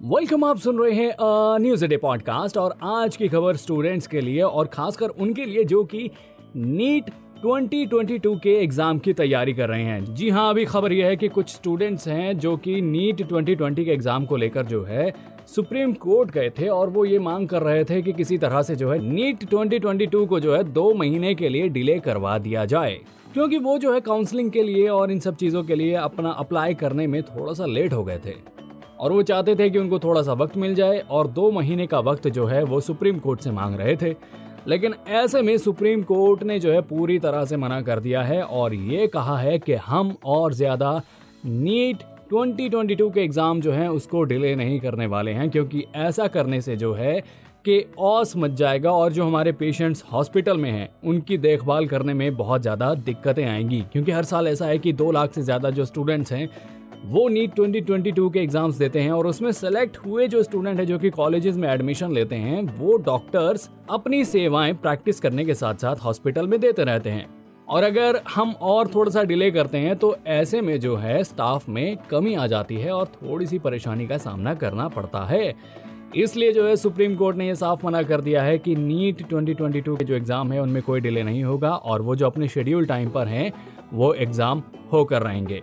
Welcome आप सुन रहे हैं न्यूज़ डे पॉडकास्ट और आज की खबर स्टूडेंट्स के लिए और खासकर उनके लिए जो कि नीट 2022 के एग्ज़ाम की तैयारी कर रहे हैं। जी हाँ अभी खबर यह है कि कुछ स्टूडेंट्स हैं जो कि नीट 2020 के एग्ज़ाम को लेकर जो है सुप्रीम कोर्ट गए थे और वो ये मांग कर रहे थे कि किसी तरह से जो है नीट 2022 को जो है दो महीने के लिए डिले करवा दिया जाए। क्योंकि वो जो है काउंसलिंग के लिए और इन सब चीज़ों के लिए अपना अप्लाई करने में थोड़ा सा लेट हो गए थे। और वो चाहते थे कि उनको थोड़ा सा वक्त मिल जाए और दो महीने का वक्त जो है वो सुप्रीम कोर्ट से मांग रहे थे। लेकिन ऐसे में सुप्रीम कोर्ट ने जो है पूरी तरह से मना कर दिया है और ये कहा है कि हम और ज़्यादा नीट 2022 के एग्ज़ाम जो हैं उसको डिले नहीं करने वाले हैं क्योंकि ऐसा करने से जो है कि ऑस मच जाएगा और जो हमारे पेशेंट्स हॉस्पिटल में हैं, उनकी देखभाल करने में बहुत ज़्यादा दिक्कतें आएँगी। क्योंकि हर साल ऐसा है कि दो लाख से ज़्यादा जो स्टूडेंट्स हैं वो नीट 2022 के एग्ज़ाम्स देते हैं और उसमें सेलेक्ट हुए जो स्टूडेंट है जो कि कॉलेजेस में एडमिशन लेते हैं, वो डॉक्टर्स अपनी सेवाएँ प्रैक्टिस करने के साथ साथ हॉस्पिटल में देते रहते हैं। और अगर हम और थोड़ा सा डिले करते हैं तो ऐसे में जो है स्टाफ में कमी आ जाती है और थोड़ी सी परेशानी का सामना करना पड़ता है। इसलिए जो है सुप्रीम कोर्ट ने यह साफ़ मना कर दिया है कि नीट 2022 के जो एग्ज़ाम है, उनमें कोई डिले नहीं होगा और वो जो अपने शेड्यूल टाइम पर हैं, वो एग्ज़ाम होकर रहेंगे।